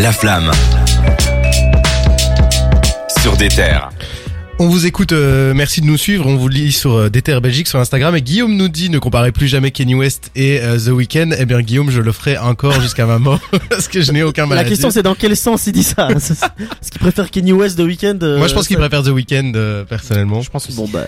La flamme. Sur des terres. On vous écoute, euh, merci de nous suivre. On vous lit sur euh, DTR Belgique sur Instagram. Et Guillaume nous dit ne comparez plus jamais Kenny West et euh, The Weeknd. Eh bien Guillaume, je le ferai encore jusqu'à ma mort parce que je n'ai aucun mal La question c'est dans quel sens il dit ça Est-ce qu'il préfère Kenny West de Weekend euh, Moi je pense qu'il préfère The Weeknd euh, personnellement. Je pense que bon bah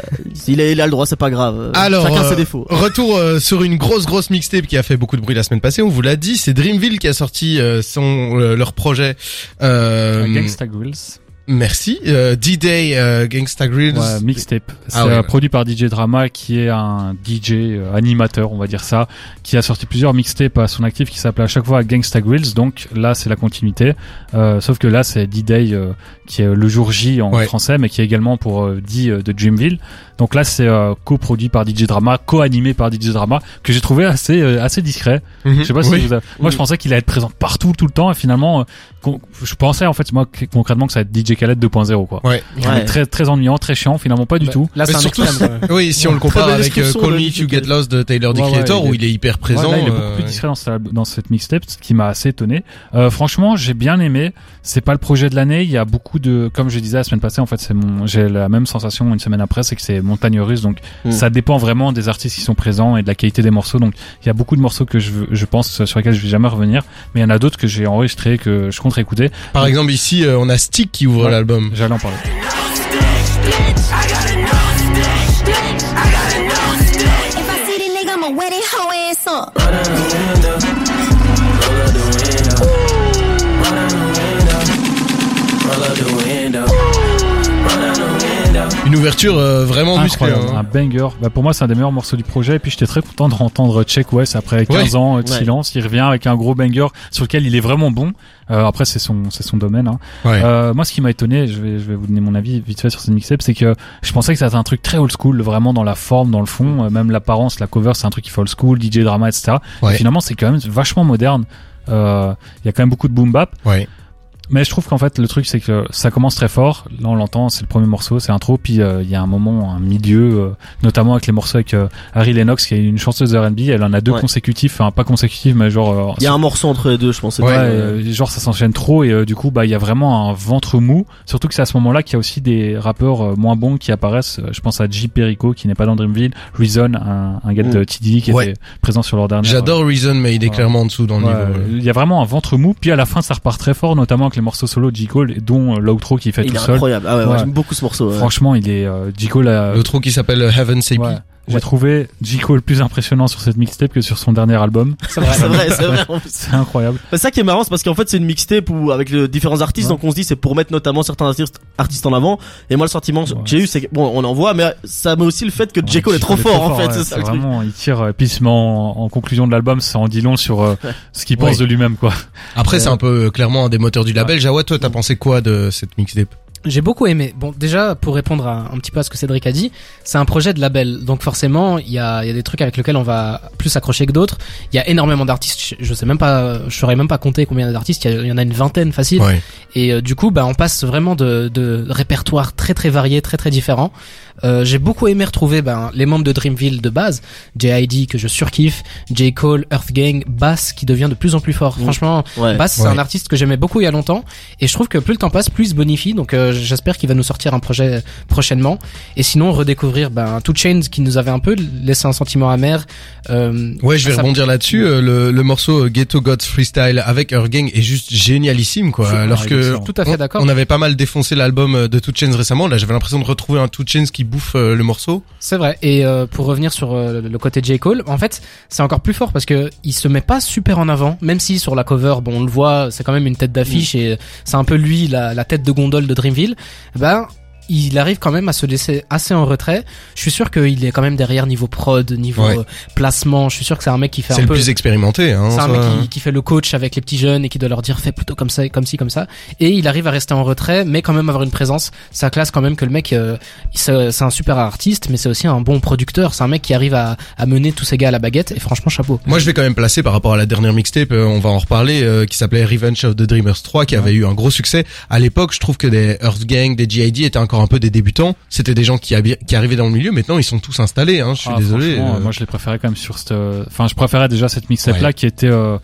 il a, il a le droit, c'est pas grave. Alors, chacun euh, ses défauts. Retour euh, sur une grosse grosse mixtape qui a fait beaucoup de bruit la semaine passée. On vous l'a dit, c'est Dreamville qui a sorti euh, son euh, leur projet. Euh, Gangsta Grills. Merci. Euh, D-Day euh, Gangsta Grills. Ouais, mixtape. C'est Ah ouais, euh, ouais. produit par DJ Drama, qui est un DJ euh, animateur, on va dire ça, qui a sorti plusieurs mixtapes à son actif, qui s'appelait à chaque fois Gangsta Grills. Donc là, c'est la continuité. Euh, sauf que là, c'est D-Day euh, qui est le jour J en français, mais qui est également pour D de Dreamville. Donc là, c'est euh, coproduit par DJ Drama, co-animé par DJ Drama, que j'ai trouvé assez euh, assez discret. Mhm. Je sais pas si vous avez- Moi, je pensais qu'il allait être présent partout, tout le temps, et finalement, je pensais en fait moi concrètement que ça va être DJ Khaled 2.0 quoi. Ouais. Ouais. Très très ennuyant, très chiant, finalement pas du tout. Là, c'est surtout, extrême. Oui, si on le compare avec euh, description Call Me DJ to Get. Lost de ouais, Creator où il est hyper Ouais, présent. là, il est euh, beaucoup plus discret dans, sa- dans cette mixtape, ce qui m'a assez étonné. Euh, franchement, j'ai bien aimé. C'est pas le projet de l'année. Il y a beaucoup de, comme je disais la semaine passée, en fait, c'est mon, j'ai la même sensation une semaine après, c'est que c'est montagne russe. Donc, Mm. ça dépend vraiment des artistes qui sont présents et de la qualité des morceaux. Donc, il y a beaucoup de morceaux que je, veux- je pense sur lesquels je vais jamais revenir. Mais il y en a d'autres que j'ai enregistrés, que je compte écouter. Par exemple, ici, euh, on a Stick qui ouvre Ouais. l'album. J'allais en parler. Ouverture euh, vraiment musclée. Incroyable, hein. un banger. Bah, pour moi, c'est un des meilleurs morceaux du projet. Et puis, j'étais très content de entendre Check West après 15 Ouais. ans euh, de Ouais. silence. Il revient avec un gros banger sur lequel il est vraiment bon. Euh, après, c'est son, c'est son domaine. Hein. Ouais. Euh, moi, ce qui m'a étonné, je vais, je vais vous donner mon avis vite fait sur cette mixtape, c'est que je pensais que c'était un truc très old school, vraiment dans la forme, dans le fond, euh, même l'apparence, la cover, c'est un truc qui fait old school, DJ drama, etc. Ouais. Et finalement, c'est quand même vachement moderne. Euh, Il y a quand même beaucoup de boom bap. Ouais. Mais je trouve qu'en fait le truc c'est que ça commence très fort. Là on l'entend, c'est le premier morceau, c'est intro. Puis euh, il y a un moment, un milieu, euh, notamment avec les morceaux avec euh, Harry Lennox qui est une chanteuse de R&B. Elle en a deux Ouais. consécutifs, enfin pas consécutifs, mais genre. euh, Il y a un morceau entre les deux, je pense. Ouais, euh, genre ça s'enchaîne trop et euh, du coup bah il y a vraiment un ventre mou. Surtout que c'est à ce moment-là qu'il y a aussi des rappeurs euh, moins bons qui apparaissent. Je pense à J Perico qui n'est pas dans Dreamville, Reason, un, un gars de Mm. TDI qui Ouais. était présent sur leur dernier. J'adore Reason, mais il est clairement en dessous dans le Ouais, niveau. Il y a vraiment un ventre mou. Puis à la fin ça repart très fort, notamment avec les morceaux solo de J Cole, dont euh, l'outro qui fait Il tout est seul. incroyable. Ah ouais, ouais, j'aime beaucoup ce morceau. ouais. Franchement, il est euh, J Cole a- Le trou qui s'appelle euh, Heaven. Be. J'ai Ouais. trouvé J Cole plus impressionnant sur cette mixtape que sur son dernier album. C'est vrai, c'est vrai, c'est vrai. C'est incroyable. C'est ça qui est marrant, c'est parce qu'en fait c'est une mixtape où avec les différents artistes, Ouais. donc on se dit c'est pour mettre notamment certains artistes, artistes en avant. Et moi le sentiment que j'ai eu, c'est que bon, on en voit, mais ça met aussi le fait que J Cole est trop fort en fait. ouais, c'est ça le truc. vraiment, il tire. Et puis se met en, en conclusion de l'album, ça en dit long sur euh, ce qu'il pense Ouais. de lui-même, quoi. Après, c'est un peu euh, clairement un des moteurs du label. Jawad, toi, t'as pensé quoi de cette mixtape? J'ai beaucoup aimé. Bon, déjà, pour répondre à, un petit peu à ce que Cédric a dit, c'est un projet de label. Donc forcément, il y a, y a des trucs avec lesquels on va plus s'accrocher que d'autres. Il y a énormément d'artistes. Je- sais même pas, je saurais même pas compter combien d'artistes. Il y, a- il y en a une vingtaine facile. Ouais. Et euh, du coup, bah, on passe vraiment de, de répertoires très très variés, très très différents. Euh, j'ai beaucoup aimé retrouver ben, les membres de Dreamville de base, J.I.D. que je surkiffe, J. Cole, Earth Gang, Bass qui devient de plus en plus fort. Mm. Franchement, Ouais. Bass c'est Ouais. un artiste que j'aimais beaucoup il y a longtemps et je trouve que plus le temps passe, plus il se bonifie. Donc euh, j'espère qu'il va nous sortir un projet prochainement. Et sinon redécouvrir ben, Two Chains qui nous avait un peu laissé un sentiment amer. Euh, Ouais, je vais rebondir là-dessus. Euh, Le, le morceau euh, Ghetto Gods Freestyle avec Earth Gang est juste génialissime, quoi. Alors que excellent. Tout à fait on- d'accord. On avait pas mal défoncé l'album euh, de Two Chainz récemment. Là, j'avais l'impression de retrouver un Two Chainz qui bouffe euh, le morceau. C'est vrai. Et euh, pour revenir sur euh, le côté J. Cole, en fait, c'est encore plus fort parce que il se met pas super en avant, même si sur la cover, bon, on le voit, c'est quand même une tête d'affiche et c'est un peu lui la, la tête de gondole de Dreamville. Ben il arrive quand même à se laisser assez en retrait. Je suis sûr qu'il est quand même derrière niveau prod, niveau Ouais. euh, placement. Je suis sûr que c'est un mec qui fait C'est un le peu plus expérimenté, hein. c'est un mec qui, qui fait le coach avec les petits jeunes et qui doit leur dire fais plutôt comme ça, comme ci, comme ça. Et il arrive à rester en retrait, mais quand même avoir une présence. Ça classe quand même que le mec, euh, c'est c'est un super artiste, mais c'est aussi un bon producteur. C'est un mec qui arrive à, à mener tous ces gars à la baguette. Et franchement, chapeau. Moi, je vais quand même placer par rapport à la dernière mixtape, euh, on va en reparler, euh, qui s'appelait Revenge of the Dreamers 3, qui avait eu un gros succès. À l'époque, je trouve que des Earth Gang, des GID étaient encore un peu des débutants. C'était des gens qui, arrivaient dans le milieu. Maintenant, ils sont tous installés. Hein, je suis Ah, désolé. euh. Moi, je les préférais quand même sur cette. Enfin, je préférais déjà cette mixtape là qui était euh,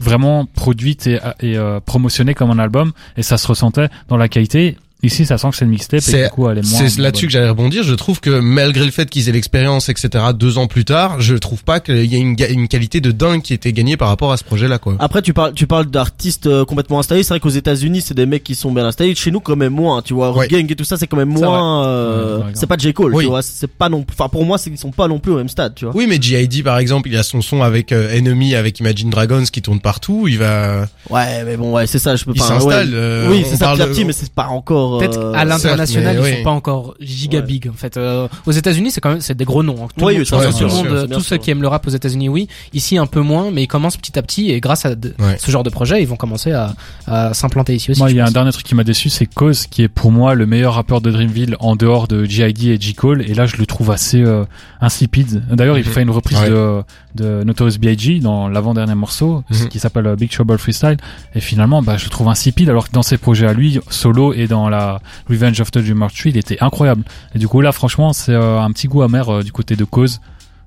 vraiment produite et, et euh, promotionnée comme un album et ça se ressentait dans la qualité. Ici, ça sent que c'est une mixtape et C'est- du coup, elle est moins. C'est là-dessus que j'allais rebondir. Je trouve que malgré le fait qu'ils aient l'expérience, etc., deux ans plus tard, je trouve pas qu'il y ait une, qualité de dingue qui était gagnée par rapport à ce projet-là, quoi. Après, tu parles, tu parles d'artistes euh, complètement installés. C'est vrai qu'aux États-Unis, c'est des mecs qui sont bien installés. Chez nous, quand même moins. Tu vois, Ouais. Gang et tout ça, c'est quand même moins. Euh, ouais, c'est pas J Cole. Oui. Tu vois, c'est pas non. Enfin, pour moi, c'est qu'ils sont pas non plus au même stade. Tu vois. Oui, mais G.I.D. par exemple, il a son son avec euh, Enemy, avec Imagine Dragons qui tourne partout. Il va, Ouais, mais bon, ouais, c'est ça. Je peux il pas. s'installe. ouais. euh, oui, c'est ça parle petit à de- petit, mais c'est pas encore. Peut-être euh, à l'international, ils oui. sont pas encore giga Ouais. big en fait. Euh, aux États-unis, c'est quand même c'est des gros noms. hein. Tout, Oui, monde, tout le monde, euh, tous sûr. ceux qui aiment le rap aux États-Unis, oui. Ici, un peu moins, mais ils commencent petit à petit et grâce à de- Ouais. ce genre de projet, ils vont commencer à, à s'implanter ici aussi. Moi, il y a un dernier truc qui m'a déçu, c'est Cause, qui est pour moi le meilleur rappeur de Dreamville en dehors de G.I.D. et J. Cole. Et là, je le trouve assez euh, insipide. D'ailleurs, il Mhm. fait une reprise Ouais. de, de Notorious B.I.G. dans l'avant-dernier morceau, Mhm. qui s'appelle euh, Big Trouble Freestyle. Et finalement, bah, je le trouve insipide, alors que dans ses projets à lui, solo et dans la Revenge of the Dreamer Tree, il était incroyable. Et du coup, là, franchement, c'est euh, un petit goût amer euh, du côté de Cause.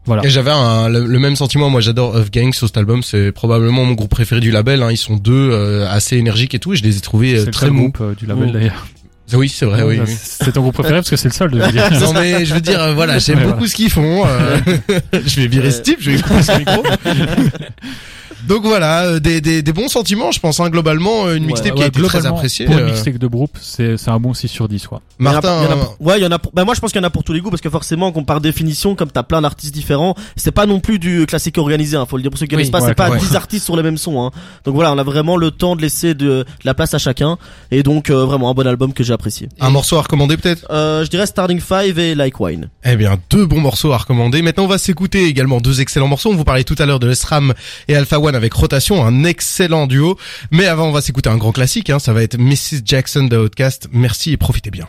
Voilà. Et j'avais le, le même sentiment. Moi, j'adore Of Gang sur cet album. C'est probablement mon groupe préféré du label. Hein. Ils sont deux euh, assez énergiques et tout. Et je les ai trouvés euh, très mous. groupe du label d'ailleurs. Oui, c'est vrai. oui, oui. C'est ton groupe préféré parce que c'est le seul de dire. non mais je veux dire euh, voilà j'aime beaucoup ce qu'ils font euh, je vais virer ce type je vais couper ce micro donc voilà euh, des, des, des bons sentiments je pense hein, globalement euh, une Ouais, mixtape qui Ouais, a été très appréciée Pour une euh, mixtape de groupe, c'est c'est un bon 6 sur 10 quoi. Martin Il y en a- il y en a pour- ouais, il y en a. pour- Bah moi, je pense qu'il y en a pour tous les goûts parce que forcément, comme par définition, comme t'as plein d'artistes différents, c'est pas non plus du classique organisé. Hein, faut le dire pour ceux qui Oui. connaissent pas. Ouais, c'est pas ouais. 10 artistes sur les mêmes sons. Hein. Donc voilà, on a vraiment le temps de laisser de, de la place à chacun. Et donc euh, vraiment un bon album que j'ai apprécié. un morceau à recommander peut-être? Euh, je dirais Starting Five et Like Wine. Eh bien, deux bons morceaux à recommander. Maintenant, on va s'écouter également deux excellents morceaux. On vous parlait tout à l'heure de SRAM et Alpha Avec Rotation, un excellent duo. Mais avant, on va s'écouter un grand classique. Hein. Ça va être Mrs. Jackson de Outcast. Merci et profitez bien.